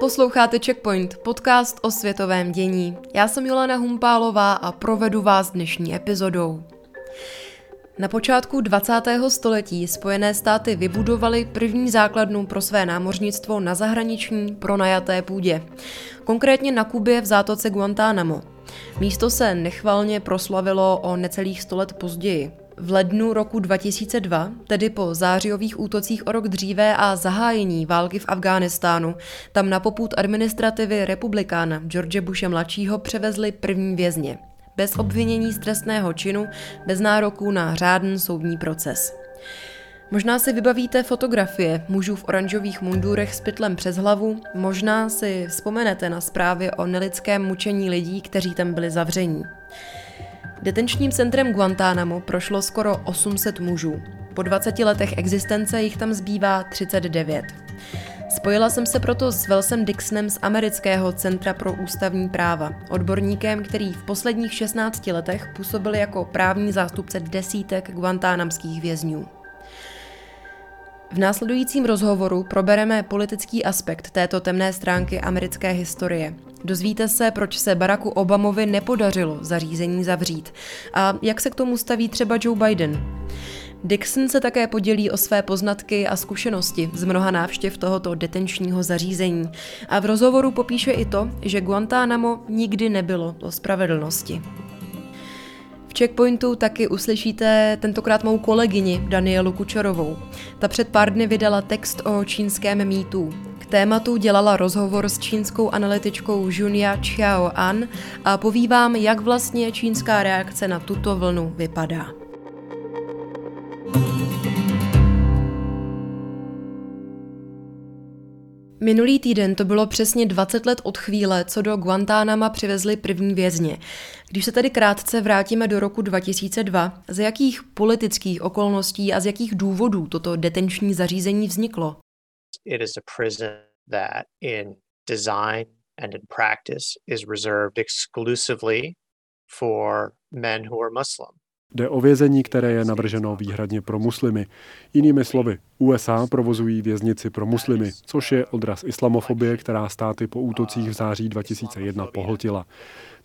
Posloucháte Checkpoint, podcast o světovém dění. Já jsem Jolana Humpálová a provedu vás dnešní epizodou. Na počátku 20. století Spojené státy vybudovaly první základnu pro své námořnictvo na zahraniční pronajaté půdě. Konkrétně na Kubě v zátoce Guantánamo. Místo se nechvalně proslavilo o necelých sto let později. V lednu roku 2002, tedy po zářijových útocích o rok dříve a zahájení války v Afghánistánu, tam na poput administrativy republikána George Bushe mladšího převezli první vězně. Bez obvinění z trestného činu, bez nároků na řádný soudní proces. Možná si vybavíte fotografie mužů v oranžových mundurech s pytlem přes hlavu, možná si vzpomenete na zprávy o nelidském mučení lidí, kteří tam byli zavření. Detenčním centrem Guantánamo prošlo skoro 800 mužů. Po 20 letech existence jich tam zbývá 39. Spojila jsem se proto s Welsem Dixonem z Amerického centra pro ústavní práva, odborníkem, který v posledních 16 letech působil jako právní zástupce desítek guantánamských vězňů. V následujícím rozhovoru probereme politický aspekt této temné stránky americké historie. Dozvíte se, proč se Baracku Obamovi nepodařilo zařízení zavřít a jak se k tomu staví třeba Joe Biden. Dixon se také podělí o své poznatky a zkušenosti z mnoha návštěv tohoto detenčního zařízení a v rozhovoru popíše i to, že Guantánamo nikdy nebylo o spravedlnosti. V Checkpointu taky uslyšíte tentokrát mou kolegyni Danielu Kučerovou. Ta před pár dny vydala text o čínském mýtu. Tématu dělala rozhovor s čínskou analytičkou Junia Chiao An a povívám, jak vlastně čínská reakce na tuto vlnu vypadá. Minulý týden to bylo přesně 20 let od chvíle, co do Guantánama přivezli první vězně. Když se tedy krátce vrátíme do roku 2002, z jakých politických okolností a z jakých důvodů toto detenční zařízení vzniklo? It is a prison that in design and in practice is reserved exclusively for men who are Muslim. Jde o vězení, které je navrženo výhradně pro muslimy. Jinými slovy, USA provozují věznici pro muslimy, což je odraz islamofobie, která státy po útocích v září 2001 pohltila.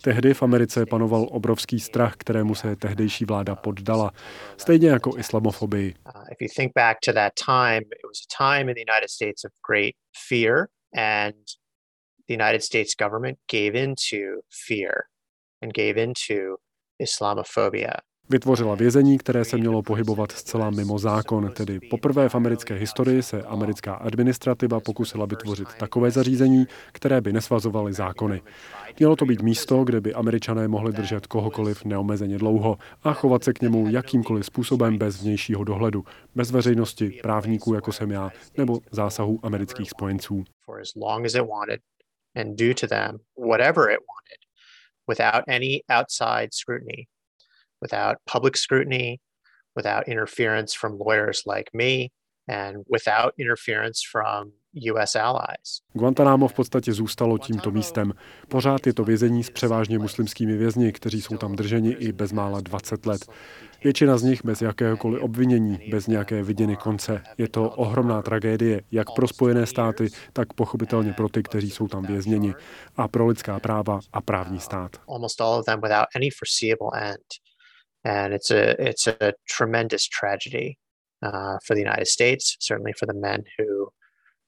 Tehdy v Americe panoval obrovský strach, kterému se tehdejší vláda poddala, stejně jako islamofobii. Uh, Islamophobia. Vytvořila vězení, které se mělo pohybovat zcela mimo zákon, tedy poprvé v americké historii se americká administrativa pokusila vytvořit takové zařízení, které by nesvazovaly zákony. Mělo to být místo, kde by američané mohli držet kohokoliv neomezeně dlouho a chovat se k němu jakýmkoliv způsobem bez vnějšího dohledu, bez veřejnosti, právníků jako jsem já, nebo zásahů amerických spojenců. without any outside scrutiny without public scrutiny, without interference from lawyers like me, and without interference from US allies. Guantanamo v podstatě zůstalo tímto místem. Pořád je to vězení s převážně muslimskými vězni, kteří jsou tam drženi i bezmála 20 let. Většina z nich bez jakéhokoliv obvinění, bez nějaké viděny konce. Je to ohromná tragédie, jak pro Spojené státy, tak pochopitelně pro ty, kteří jsou tam vězněni, a pro lidská práva a právní stát. Almost all of them without any foreseeable end. And it's a it's a tremendous tragedy uh, for the United States, certainly for the men who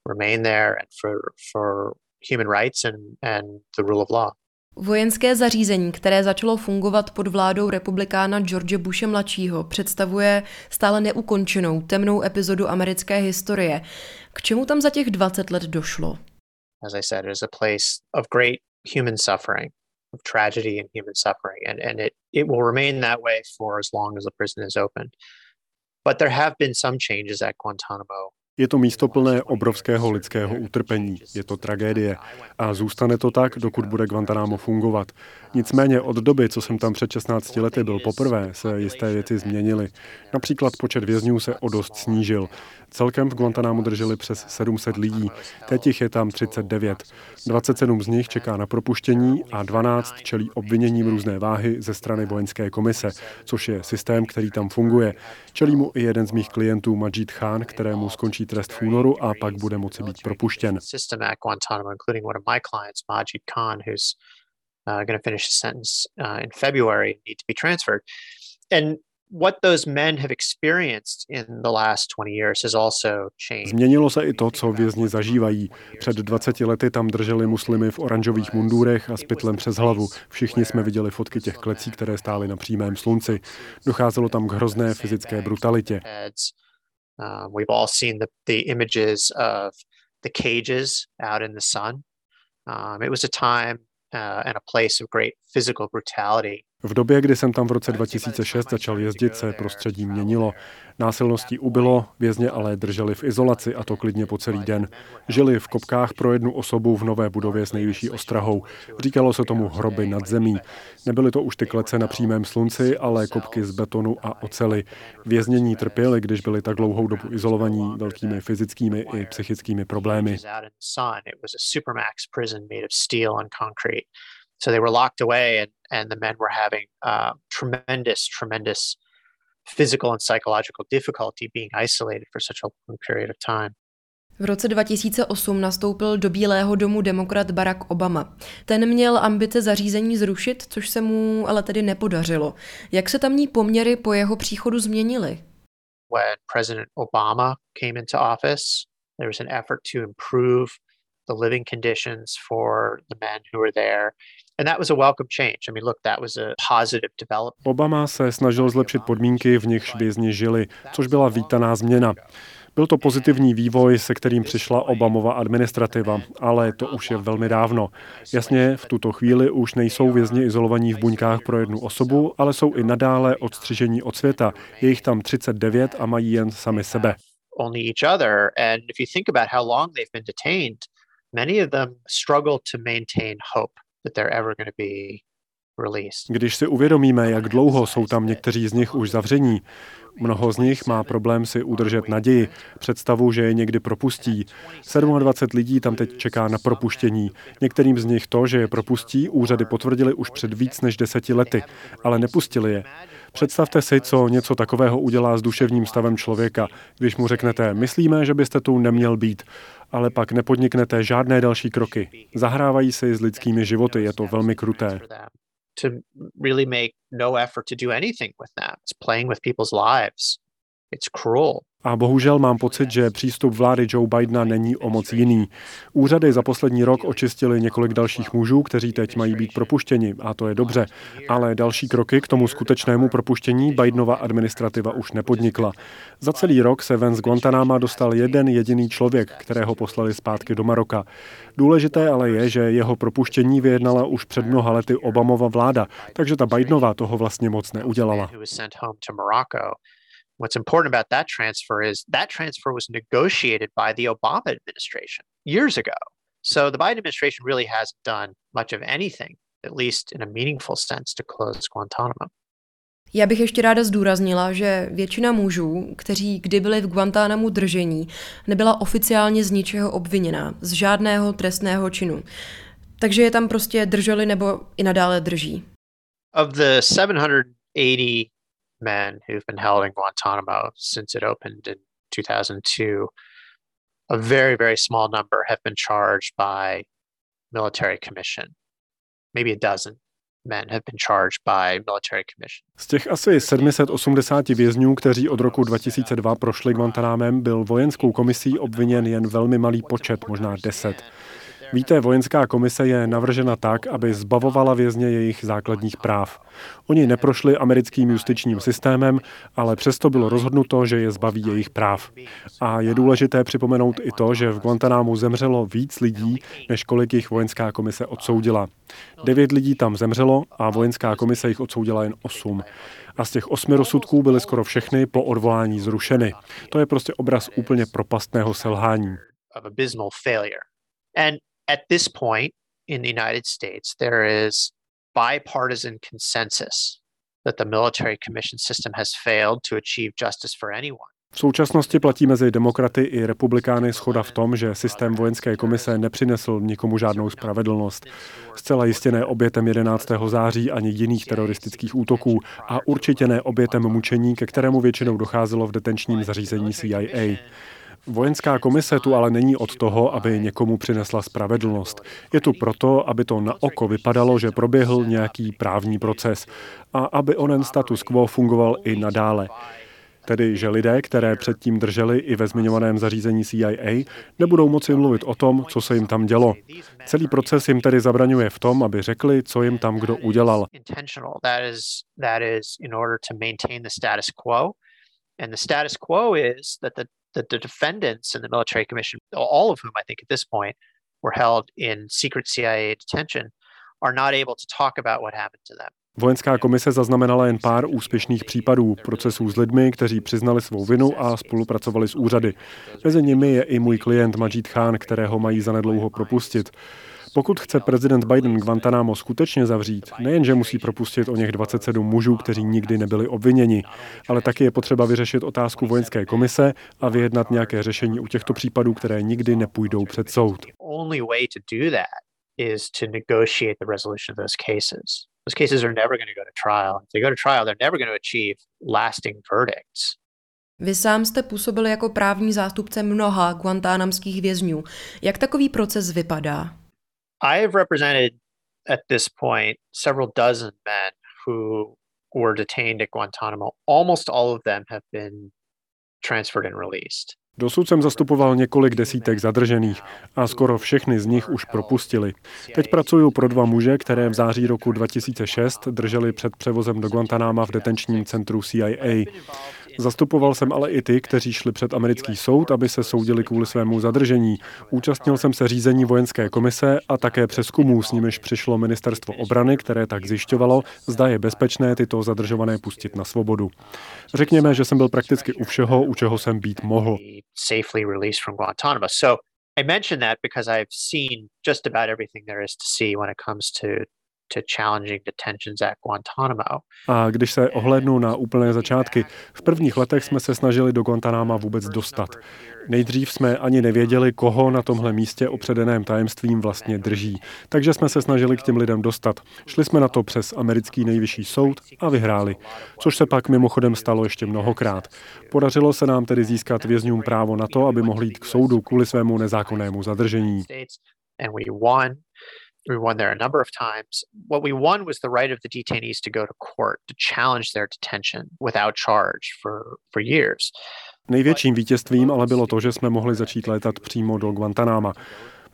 remain there, and for for human rights and and the rule of law. Vojenské zařízení, které začalo fungovat pod vládou republikána George Bushe mladšího, představuje stále neukončenou temnou epizodu americké historie. K čemu tam za těch 20 let došlo? As I said, it is a place of great human suffering, of tragedy and human suffering, and, and it, it will remain that way for as long as the prison is open. But there have been some changes at Guantanamo je to místo plné obrovského lidského utrpení. Je to tragédie. A zůstane to tak, dokud bude Guantanamo fungovat. Nicméně od doby, co jsem tam před 16 lety byl poprvé, se jisté věci změnily. Například počet vězňů se o dost snížil. Celkem v Guantanámu drželi přes 700 lidí, teď jich je tam 39. 27 z nich čeká na propuštění a 12 čelí obviněním různé váhy ze strany vojenské komise, což je systém, který tam funguje. Čelí mu i jeden z mých klientů Majid Khan, kterému skončí trest v únoru a pak bude moci být propuštěn. Uh, going to finish his sentence uh, in February, need to be transferred. And what those men have experienced in the last 20 years has also changed. Změnilo se i to, co vězni zažívají. Před 20 lety tam drželi muslimy v oranžových mundurech a s pytlem přes hlavu. Všichni jsme viděli fotky těch klecí, které stály na přímém slunci. Docházelo tam k hrozné fyzické brutalitě. Um, we've all seen the, the images of the cages out in the sun. Um, it was a time uh, and a place of great physical brutality. V době, kdy jsem tam v roce 2006 začal jezdit, se prostředí měnilo. Násilností ubylo, vězně ale drželi v izolaci a to klidně po celý den. Žili v kopkách pro jednu osobu v nové budově s nejvyšší ostrahou. Říkalo se tomu hroby nad zemí. Nebyly to už ty klece na přímém slunci, ale kopky z betonu a ocely. Věznění trpěli, když byli tak dlouhou dobu izolovaní velkými fyzickými i psychickými problémy. So they were locked away, and, and the men were having uh, tremendous, tremendous physical and psychological difficulty being isolated for such a long period of time. V roce 2008 nastoupil do Bílého domu demokrat Barack Obama. Ten měl ambice zařízení zrušit, což se mu ale tedy nepodařilo. Jak se tamní poměry po jeho příchodu změnily? When President Obama came into office, there was an effort to improve the living conditions for the men who were there. And that was a welcome change. I mean, look, that was a positive development. Obama se snažil zlepšit podmínky, v nichž vězni žili, což byla vítaná změna. Byl to pozitivní vývoj, se kterým přišla Obamova administrativa, ale to už je velmi dávno. Jasně, v tuto chvíli už nejsou vězni izolovaní v buňkách pro jednu osobu, ale jsou i nadále odstřižení od světa. Je jich tam 39 a mají jen sami sebe. Only each other. And if you think about how long they've been detained, many of them struggle to maintain hope that they're ever going to be Když si uvědomíme, jak dlouho jsou tam někteří z nich už zavření, mnoho z nich má problém si udržet naději, představu, že je někdy propustí. 27 lidí tam teď čeká na propuštění. Některým z nich to, že je propustí, úřady potvrdili už před víc než deseti lety, ale nepustili je. Představte si, co něco takového udělá s duševním stavem člověka, když mu řeknete, myslíme, že byste tu neměl být ale pak nepodniknete žádné další kroky. Zahrávají si s lidskými životy, je to velmi kruté. To really make no effort to do anything with. It's playing with people's lives. It's cruel. A bohužel mám pocit, že přístup vlády Joe Bidena není o moc jiný. Úřady za poslední rok očistili několik dalších mužů, kteří teď mají být propuštěni, a to je dobře. Ale další kroky k tomu skutečnému propuštění Bidenova administrativa už nepodnikla. Za celý rok se ven z Guantanama dostal jeden jediný člověk, kterého poslali zpátky do Maroka. Důležité ale je, že jeho propuštění vyjednala už před mnoha lety Obamova vláda, takže ta Bidenova toho vlastně moc neudělala. What's important about that transfer is that transfer was negotiated by the Obama administration years ago. So the Biden administration really hasn't done much of anything, at least in a meaningful sense, to close Guantanamo. Já bych ještě ráda zdůraznila, že většina mužů, kteří kdy byli v Guantánamu držení, nebyla oficiálně z ničeho obviněná, z žádného trestného činu. Takže je tam prostě drželi nebo i nadále drží. Of the 780 men who've been held in Guantanamo since it opened in 2002, a very, very small number have been charged by military commission, maybe a dozen. Z těch asi 780 vězňů, kteří od roku 2002 prošli Guantanamem, byl vojenskou komisí obviněn jen velmi malý počet, možná 10. Víte, vojenská komise je navržena tak, aby zbavovala vězně jejich základních práv. Oni neprošli americkým justičním systémem, ale přesto bylo rozhodnuto, že je zbaví jejich práv. A je důležité připomenout i to, že v Guantanámu zemřelo víc lidí, než kolik jich vojenská komise odsoudila. Devět lidí tam zemřelo a vojenská komise jich odsoudila jen osm. A z těch osmi rozsudků byly skoro všechny po odvolání zrušeny. To je prostě obraz úplně propastného selhání. And at this point in the United States, there is bipartisan consensus that the military commission system has failed to achieve justice for anyone. V současnosti platí mezi demokraty i republikány schoda v tom, že systém vojenské komise nepřinesl nikomu žádnou spravedlnost. Zcela jistě ne obětem 11. září ani jiných teroristických útoků a určitě ne obětem mučení, ke kterému většinou docházelo v detenčním zařízení CIA. Vojenská komise tu ale není od toho, aby někomu přinesla spravedlnost. Je tu proto, aby to na oko vypadalo, že proběhl nějaký právní proces a aby onen status quo fungoval i nadále. Tedy, že lidé, které předtím drželi i ve zmiňovaném zařízení CIA, nebudou moci mluvit o tom, co se jim tam dělo. Celý proces jim tedy zabraňuje v tom, aby řekli, co jim tam kdo udělal. And the status quo is that the that the defendants in the military commission, all of whom I think at this point were held in secret CIA detention, are not able to talk about what happened to them. Vojenská komise zaznamenala jen pár úspěšných případů procesů s lidmi, kteří přiznali svou vinu a spolupracovali s úřady. Mezi nimi je i můj klient Majid Khan, kterého mají zanedlouho propustit. Pokud chce prezident Biden Guantanamo skutečně zavřít, nejenže musí propustit o něch 27 mužů, kteří nikdy nebyli obviněni, ale taky je potřeba vyřešit otázku vojenské komise a vyjednat nějaké řešení u těchto případů, které nikdy nepůjdou před soud. Those cases are never going to go to trial. If they go to trial, they're never going to achieve lasting verdicts. Vy sám jste působil jako právní zástupce mnoha guantánamských vězňů. Jak takový proces vypadá? I have represented at this point several dozen men who were detained at Guantanamo. Almost all of them have been transferred and released. Dosud jsem zastupoval několik desítek zadržených a skoro všechny z nich už propustili. Teď pracuju pro dva muže, které v září roku 2006 drželi před převozem do Guantanama v detenčním centru CIA. Zastupoval jsem ale i ty, kteří šli před americký soud, aby se soudili kvůli svému zadržení. Účastnil jsem se řízení vojenské komise a také přeskumů, s nimiž přišlo ministerstvo obrany, které tak zjišťovalo, zda je bezpečné tyto zadržované pustit na svobodu. Řekněme, že jsem byl prakticky u všeho, u čeho jsem být mohl. I that because I've seen just about everything there is to see when it comes to to challenging detentions at Guantanamo. A když se ohlednu na úplné začátky, v prvních letech jsme se snažili do Guantanama vůbec dostat. Nejdřív jsme ani nevěděli, koho na tomhle místě opředeném tajemstvím vlastně drží, takže jsme se snažili k těm lidem dostat. Šli jsme na to přes americký nejvyšší soud a vyhráli, což se pak mimochodem stalo ještě mnohokrát. Podařilo se nám tedy získat vězňům právo na to, aby mohli jít k soudu kvůli svému nezákonnému zadržení. We won there a number of times. What we won was the right of the detainees to go to court to challenge their detention without charge for, for years. Největším vítězstvím ale bylo to, že jsme mohli začít létat přímo do Guantanama.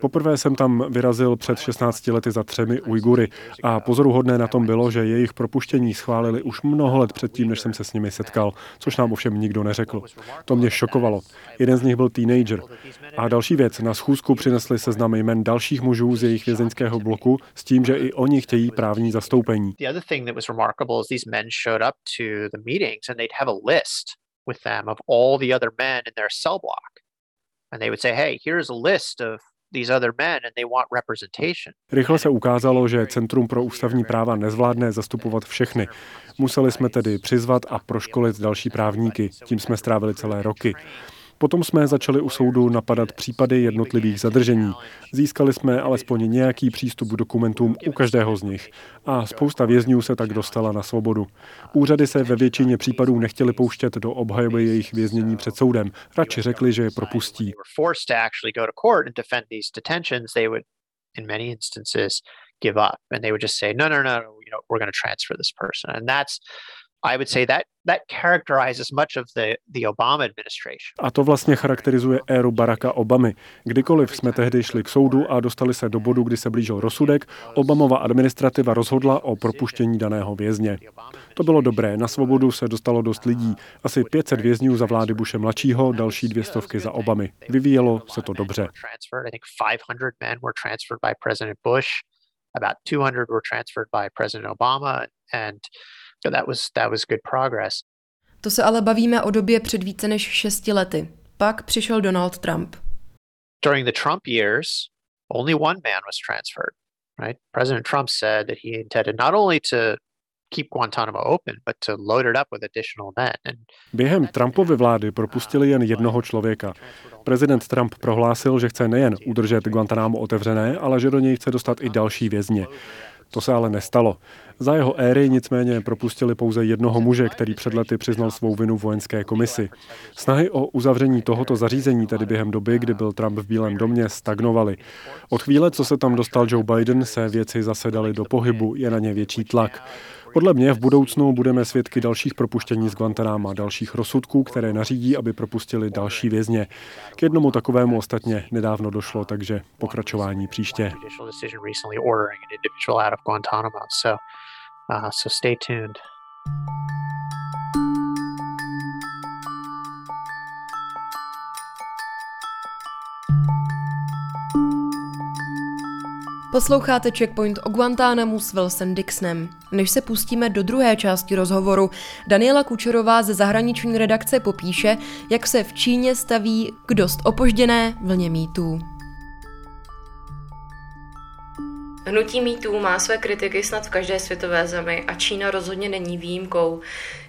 Poprvé jsem tam vyrazil před 16 lety za třemi Ujgury a pozoruhodné na tom bylo, že jejich propuštění schválili už mnoho let předtím, než jsem se s nimi setkal, což nám ovšem nikdo neřekl. To mě šokovalo. Jeden z nich byl teenager. A další věc, na schůzku přinesli seznam jmen dalších mužů z jejich vězeňského bloku s tím, že i oni chtějí právní zastoupení. with them of all the other men in their cell block. And they would say, hey, here's a list of Rychle se ukázalo, že Centrum pro ústavní práva nezvládne zastupovat všechny. Museli jsme tedy přizvat a proškolit další právníky. Tím jsme strávili celé roky. Potom jsme začali u soudu napadat případy jednotlivých zadržení. Získali jsme alespoň nějaký přístup k dokumentům u každého z nich a spousta vězňů se tak dostala na svobodu. Úřady se ve většině případů nechtěli pouštět do obhajoby jejich věznění před soudem. Radši řekli, že je propustí. in many instances give up and they would just say no no no you know we're going to transfer this person and that's I would say that that characterizes much of the, the Obama administration. A to vlastně charakterizuje éru Baracka Obamy. Kdykoliv jsme tehdy šli k soudu a dostali se do bodu, kdy se blížil rozsudek, Obamova administrativa rozhodla o propuštění daného vězně. To bylo dobré, na svobodu se dostalo dost lidí, asi 500 vězňů za vlády Bushe mladšího, další dvě stovky za Obamy. Vyvíjelo se to dobře. About 200 were transferred by President Obama, and that was, that was good progress. To se ale bavíme o době před více než šesti lety. Pak přišel Donald Trump. During the Trump years, only one man was transferred, right? President Trump said that he intended not only to keep Guantanamo open, but to load it up with additional men. And Během Trumpovy vlády propustili jen jednoho člověka. Prezident Trump prohlásil, že chce nejen udržet Guantanamo otevřené, ale že do něj chce dostat i další vězně. To se ale nestalo. Za jeho éry nicméně propustili pouze jednoho muže, který před lety přiznal svou vinu vojenské komisi. Snahy o uzavření tohoto zařízení, tedy během doby, kdy byl Trump v Bílém domě, stagnovaly. Od chvíle, co se tam dostal Joe Biden, se věci zase daly do pohybu, je na ně větší tlak. Podle mě v budoucnu budeme svědky dalších propuštění z Guantanama, dalších rozsudků, které nařídí, aby propustili další vězně. K jednomu takovému ostatně nedávno došlo, takže pokračování příště. Uh, so stay tuned. Posloucháte Checkpoint o Guantánamu s Wilson Dixonem. Než se pustíme do druhé části rozhovoru, Daniela Kučerová ze zahraniční redakce popíše, jak se v Číně staví k dost opožděné vlně mýtů. Hnutí mýtů má své kritiky snad v každé světové zemi a Čína rozhodně není výjimkou.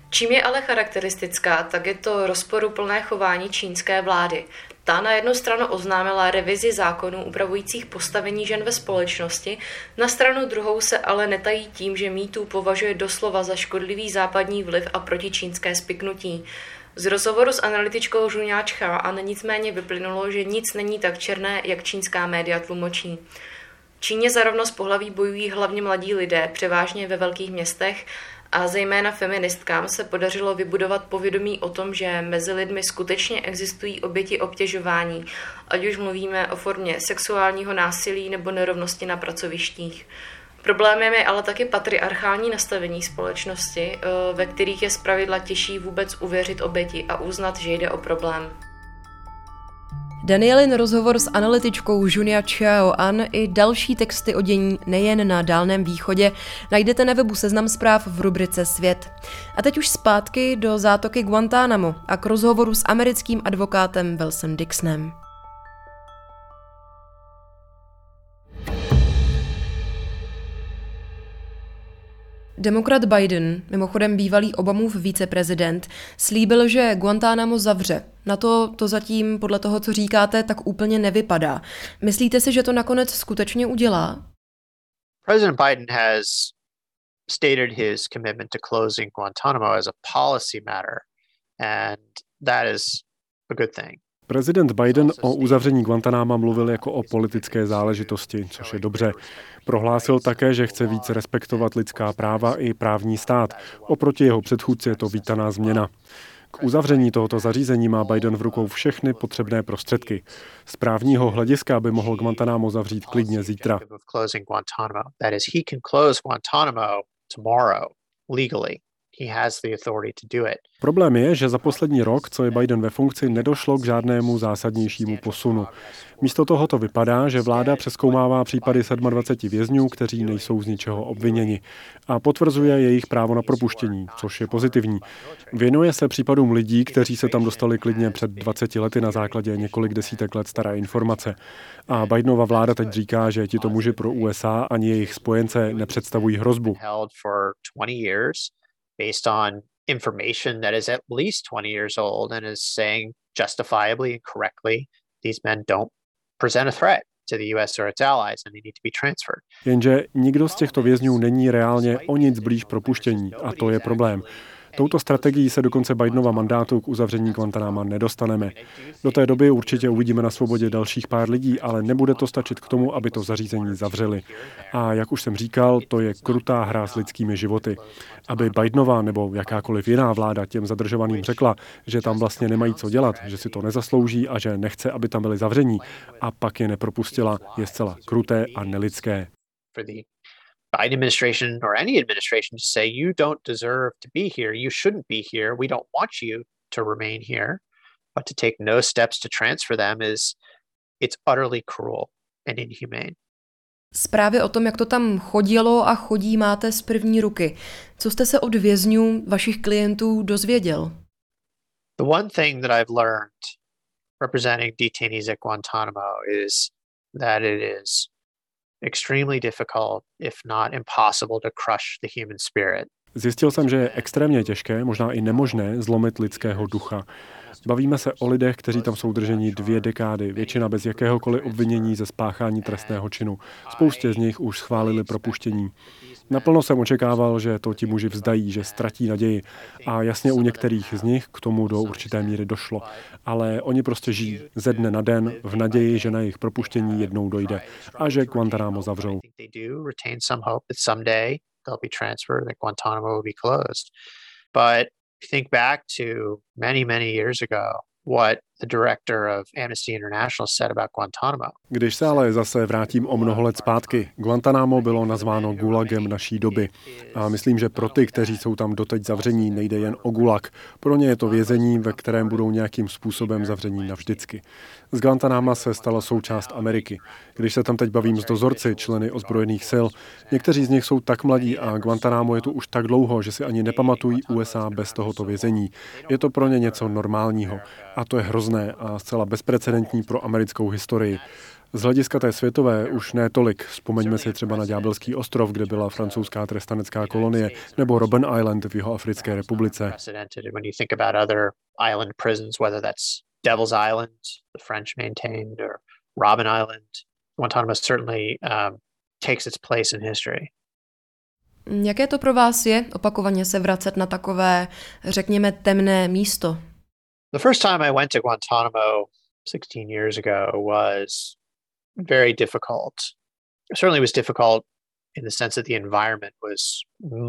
Čím je ale charakteristická, tak je to rozporuplné chování čínské vlády. Ta na jednu stranu oznámila revizi zákonů upravujících postavení žen ve společnosti, na stranu druhou se ale netají tím, že mýtů považuje doslova za škodlivý západní vliv a protičínské spiknutí. Z rozhovoru s analytičkou Žuňáčka a nicméně vyplynulo, že nic není tak černé, jak čínská média tlumočí. Číně za rovnost pohlaví bojují hlavně mladí lidé, převážně ve velkých městech, a zejména feministkám se podařilo vybudovat povědomí o tom, že mezi lidmi skutečně existují oběti obtěžování, ať už mluvíme o formě sexuálního násilí nebo nerovnosti na pracovištích. Problémem je ale taky patriarchální nastavení společnosti, eh, ve kterých je zpravidla těžší vůbec uvěřit oběti a uznat, že jde o problém. Danielin rozhovor s analytičkou Junia Chao An i další texty o dění nejen na Dálném východě najdete na webu Seznam zpráv v rubrice Svět. A teď už zpátky do zátoky Guantánamo a k rozhovoru s americkým advokátem Wilson Dixonem. Demokrat Biden, mimochodem bývalý Obamův viceprezident, slíbil, že Guantánamo zavře. Na to to zatím, podle toho, co říkáte, tak úplně nevypadá. Myslíte si, že to nakonec skutečně udělá? President Biden has stated his commitment to closing Guantanamo as a policy matter, and that is a good thing. Prezident Biden o uzavření Guantanáma mluvil jako o politické záležitosti, což je dobře. Prohlásil také, že chce více respektovat lidská práva i právní stát. Oproti jeho předchůdci je to vítaná změna. K uzavření tohoto zařízení má Biden v rukou všechny potřebné prostředky. Z právního hlediska by mohl Guantanamo zavřít klidně zítra. Problém je, že za poslední rok, co je Biden ve funkci, nedošlo k žádnému zásadnějšímu posunu. Místo toho to vypadá, že vláda přeskoumává případy 27 vězňů, kteří nejsou z ničeho obviněni a potvrzuje jejich právo na propuštění, což je pozitivní. Věnuje se případům lidí, kteří se tam dostali klidně před 20 lety na základě několik desítek let staré informace. A Bidenova vláda teď říká, že tito muži pro USA ani jejich spojence nepředstavují hrozbu based on information that is at least 20 years old and is saying justifiably and correctly these men don't present a threat to the US or its allies and they need to be transferred. Jenže nikdo z těchto vězňů není reálně o nic blíž propuštění a to je problém. Touto strategií se dokonce Bidenova mandátu k uzavření Guantanama nedostaneme. Do té doby určitě uvidíme na svobodě dalších pár lidí, ale nebude to stačit k tomu, aby to zařízení zavřeli. A jak už jsem říkal, to je krutá hra s lidskými životy. Aby Bidenova nebo jakákoliv jiná vláda těm zadržovaným řekla, že tam vlastně nemají co dělat, že si to nezaslouží a že nechce, aby tam byli zavření a pak je nepropustila, je zcela kruté a nelidské. Biden administration or any administration to say you don't deserve to be here, you shouldn't be here, we don't want you to remain here, but to take no steps to transfer them is it's utterly cruel and inhumane. Zprávy o tom, jak to tam chodilo a chodí, máte z první ruky. Co jste se od vězňů, vašich klientů, dozvěděl? The one thing that I've learned representing detainees at Guantanamo is that it is extremely difficult, if not impossible, to crush the human spirit. Zjistil jsem, že je extrémně těžké, možná i nemožné, zlomit lidského ducha. Bavíme se o lidech, kteří tam jsou drženi dvě dekády, většina bez jakéhokoliv obvinění ze spáchání trestného činu. Spoustě z nich už schválili propuštění. Naplno jsem očekával, že to ti muži vzdají, že ztratí naději. A jasně u některých z nich k tomu do určité míry došlo. Ale oni prostě žijí ze dne na den v naději, že na jejich propuštění jednou dojde a že Guantanamo zavřou. But think back to many, many years ago, what Když se ale zase vrátím o mnoho let zpátky, Guantanamo bylo nazváno gulagem naší doby. A myslím, že pro ty, kteří jsou tam doteď zavření, nejde jen o gulag. Pro ně je to vězení, ve kterém budou nějakým způsobem zavření navždycky. Z Guantanama se stala součást Ameriky. Když se tam teď bavím s dozorci, členy ozbrojených sil, někteří z nich jsou tak mladí a Guantanamo je tu už tak dlouho, že si ani nepamatují USA bez tohoto vězení. Je to pro ně něco normálního. A to je hrozné a zcela bezprecedentní pro americkou historii. Z hlediska té světové už ne tolik. Vzpomeňme si třeba na Ďábelský ostrov, kde byla francouzská trestanecká kolonie, nebo Robben Island v Jihoafrické republice. Devil's Island, the French maintained, or Robben Island. Guantanamo certainly um, takes its place in history. Jaké to pro vás je opakovaně se vracet na takové, řekněme, temné místo? The first time I went to Guantanamo 16 years ago was very difficult. Certainly was difficult in the sense that the environment was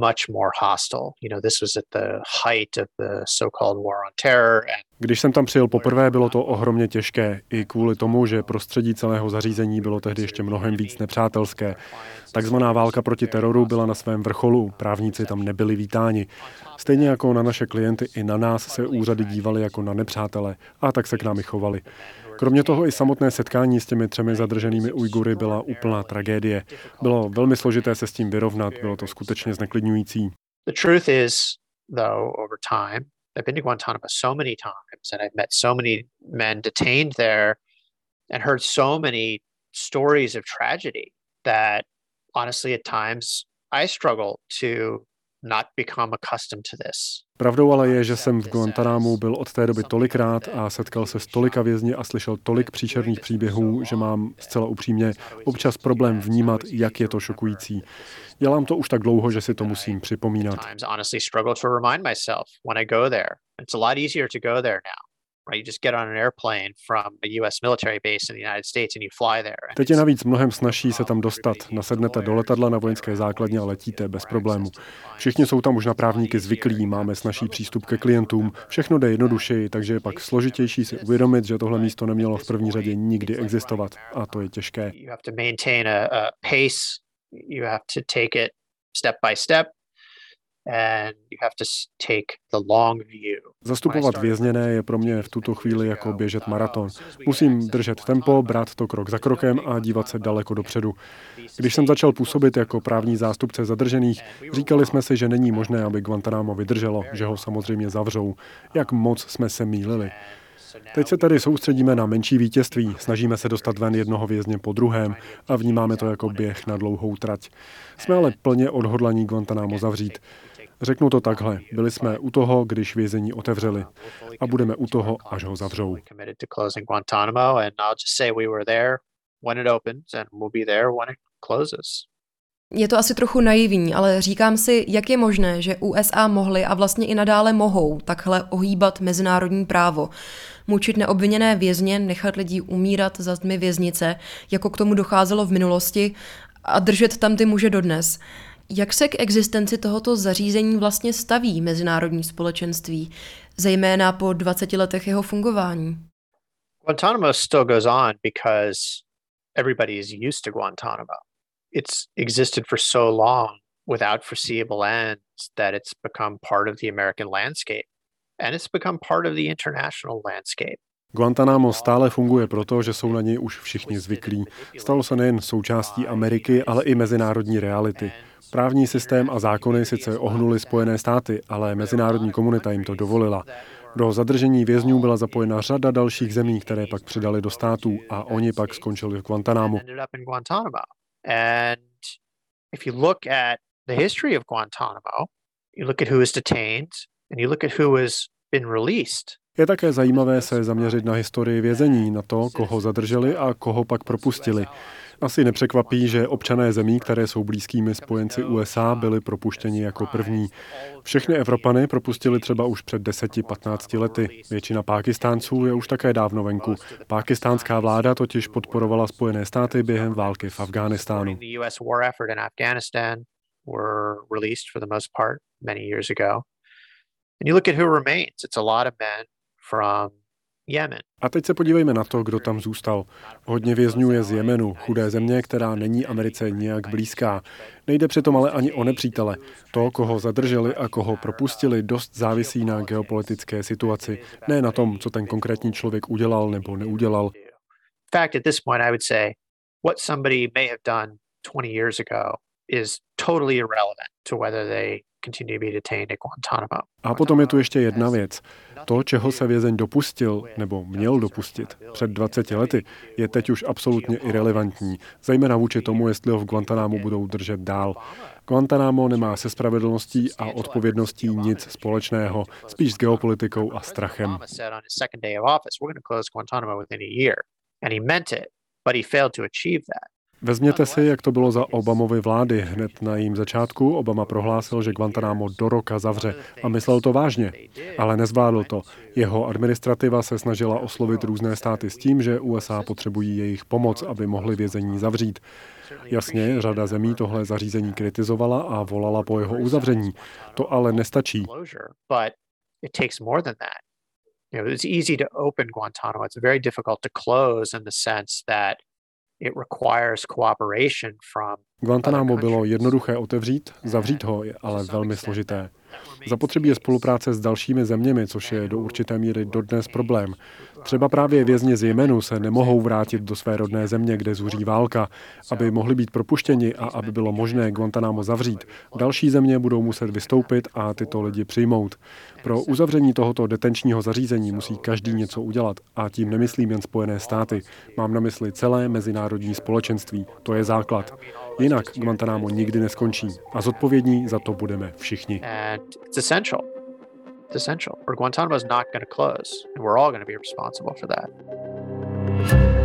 much more hostile. You know, this was at the height of the so-called war on terror. Když jsem tam přijel poprvé, bylo to ohromně těžké, i kvůli tomu, že prostředí celého zařízení bylo tehdy ještě mnohem víc nepřátelské. Takzvaná válka proti teroru byla na svém vrcholu, právníci tam nebyli vítáni. Stejně jako na naše klienty, i na nás se úřady dívali jako na nepřátele a tak se k námi chovali. Kromě toho i samotné setkání s těmi třemi zadrženými Ujgury byla úplná tragédie. Bylo velmi složité se s tím vyrovnat, bylo to skutečně zneklidňující. The truth is, though, over time, I've been to Guantanamo so many times and I've met so many men detained there and heard so many stories of tragedy that honestly, at times, I struggle to not become accustomed to this. Pravdou ale je, že jsem v Guantanámu byl od té doby tolikrát a setkal se s tolika vězni a slyšel tolik příšerných příběhů, že mám zcela upřímně občas problém vnímat, jak je to šokující. Dělám to už tak dlouho, že si to musím připomínat. Teď je navíc mnohem snažší se tam dostat. Nasednete do letadla na vojenské základně a letíte bez problému. Všichni jsou tam už na právníky zvyklí, máme snažší přístup ke klientům, všechno jde jednodušeji, takže je pak složitější si uvědomit, že tohle místo nemělo v první řadě nikdy existovat a to je těžké. You have to take it step by step Zastupovat vězněné je pro mě v tuto chvíli jako běžet maraton. Musím držet tempo, brát to krok za krokem a dívat se daleko dopředu. Když jsem začal působit jako právní zástupce zadržených, říkali jsme si, že není možné, aby Guantanamo vydrželo, že ho samozřejmě zavřou. Jak moc jsme se mýlili. Teď se tady soustředíme na menší vítězství, snažíme se dostat ven jednoho vězně po druhém a vnímáme to jako běh na dlouhou trať. Jsme ale plně odhodlaní Guantanamo zavřít. Řeknu to takhle, byli jsme u toho, když vězení otevřeli a budeme u toho, až ho zavřou. Je to asi trochu naivní, ale říkám si, jak je možné, že USA mohly a vlastně i nadále mohou takhle ohýbat mezinárodní právo. Mučit neobviněné vězně, nechat lidí umírat za zdmi věznice, jako k tomu docházelo v minulosti, a držet tam ty muže dodnes. Jak se k existenci tohoto zařízení vlastně staví mezinárodní společenství, zejména po 20 letech jeho fungování? Guantanamo still goes on because everybody is used to Guantanamo. It's existed for so long without foreseeable ends that it's become part of the American landscape and it's become part of the international landscape. Guantanamo stále funguje proto, že jsou na něj už všichni zvyklí. Stalo se nejen součástí Ameriky, ale i mezinárodní reality. Právní systém a zákony sice ohnuli Spojené státy, ale mezinárodní komunita jim to dovolila. Do zadržení vězňů byla zapojena řada dalších zemí, které pak přidali do států a oni pak skončili v Guantanámu. Je také zajímavé se zaměřit na historii vězení, na to, koho zadrželi a koho pak propustili. Asi nepřekvapí, že občané zemí, které jsou blízkými spojenci USA, byli propuštěni jako první. Všechny Evropany propustili třeba už před 10-15 lety. Většina Pákistánců je už také dávno venku. Pákistánská vláda totiž podporovala Spojené státy během války v Afghánistánu. And you look at who remains. It's a lot of men. A teď se podívejme na to, kdo tam zůstal. Hodně vězňů je z Jemenu, chudé země, která není Americe nijak blízká. Nejde přitom ale ani o nepřítele. To, koho zadrželi a koho propustili, dost závisí na geopolitické situaci, ne na tom, co ten konkrétní člověk udělal nebo neudělal. fact, at this point, I would say what somebody may have done 20 years ago is totally irrelevant to whether they a potom je tu ještě jedna věc. To, čeho se vězeň dopustil nebo měl dopustit před 20 lety, je teď už absolutně irrelevantní, zejména vůči tomu, jestli ho v Guantanámu budou držet dál. Guantanamo nemá se spravedlností a odpovědností nic společného, spíš s geopolitikou a strachem. And he meant it, but he failed to achieve that. Vezměte si, jak to bylo za Obamovy vlády. Hned na jejím začátku Obama prohlásil, že Guantanamo do roka zavře a myslel to vážně, ale nezvládl to. Jeho administrativa se snažila oslovit různé státy s tím, že USA potřebují jejich pomoc, aby mohli vězení zavřít. Jasně, řada zemí tohle zařízení kritizovala a volala po jeho uzavření. To ale nestačí. You know, it's easy to open Guantanamo. It's very difficult to close in the sense that Guantanamo bylo jednoduché otevřít, zavřít ho je ale velmi složité. Zapotřebí je spolupráce s dalšími zeměmi, což je do určité míry dodnes problém. Třeba právě vězni z Jemenu se nemohou vrátit do své rodné země, kde zuří válka, aby mohli být propuštěni a aby bylo možné Guantanamo zavřít. Další země budou muset vystoupit a tyto lidi přijmout. Pro uzavření tohoto detenčního zařízení musí každý něco udělat a tím nemyslím jen Spojené státy. Mám na mysli celé mezinárodní společenství. To je základ. Jinak Guantanamo nikdy neskončí a zodpovědní za to budeme všichni. Guantanamo is not going to close, and we're all going to be responsible for that.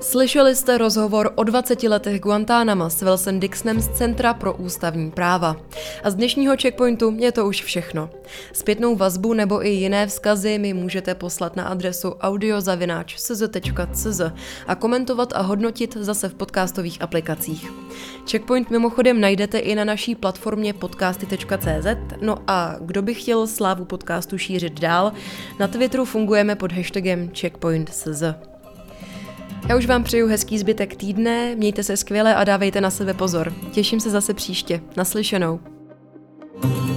Slyšeli jste rozhovor o 20 letech Guantánama s Wilson Dixonem z Centra pro ústavní práva. A z dnešního checkpointu je to už všechno. Zpětnou vazbu nebo i jiné vzkazy mi můžete poslat na adresu audiozavináč.cz a komentovat a hodnotit zase v podcastových aplikacích. Checkpoint mimochodem najdete i na naší platformě podcasty.cz, no a kdo by chtěl slávu podcastu šířit dál, na Twitteru fungujeme pod hashtagem checkpoint.cz. Já už vám přeju hezký zbytek týdne, mějte se skvěle a dávejte na sebe pozor. Těším se zase příště. Naslyšenou. thank you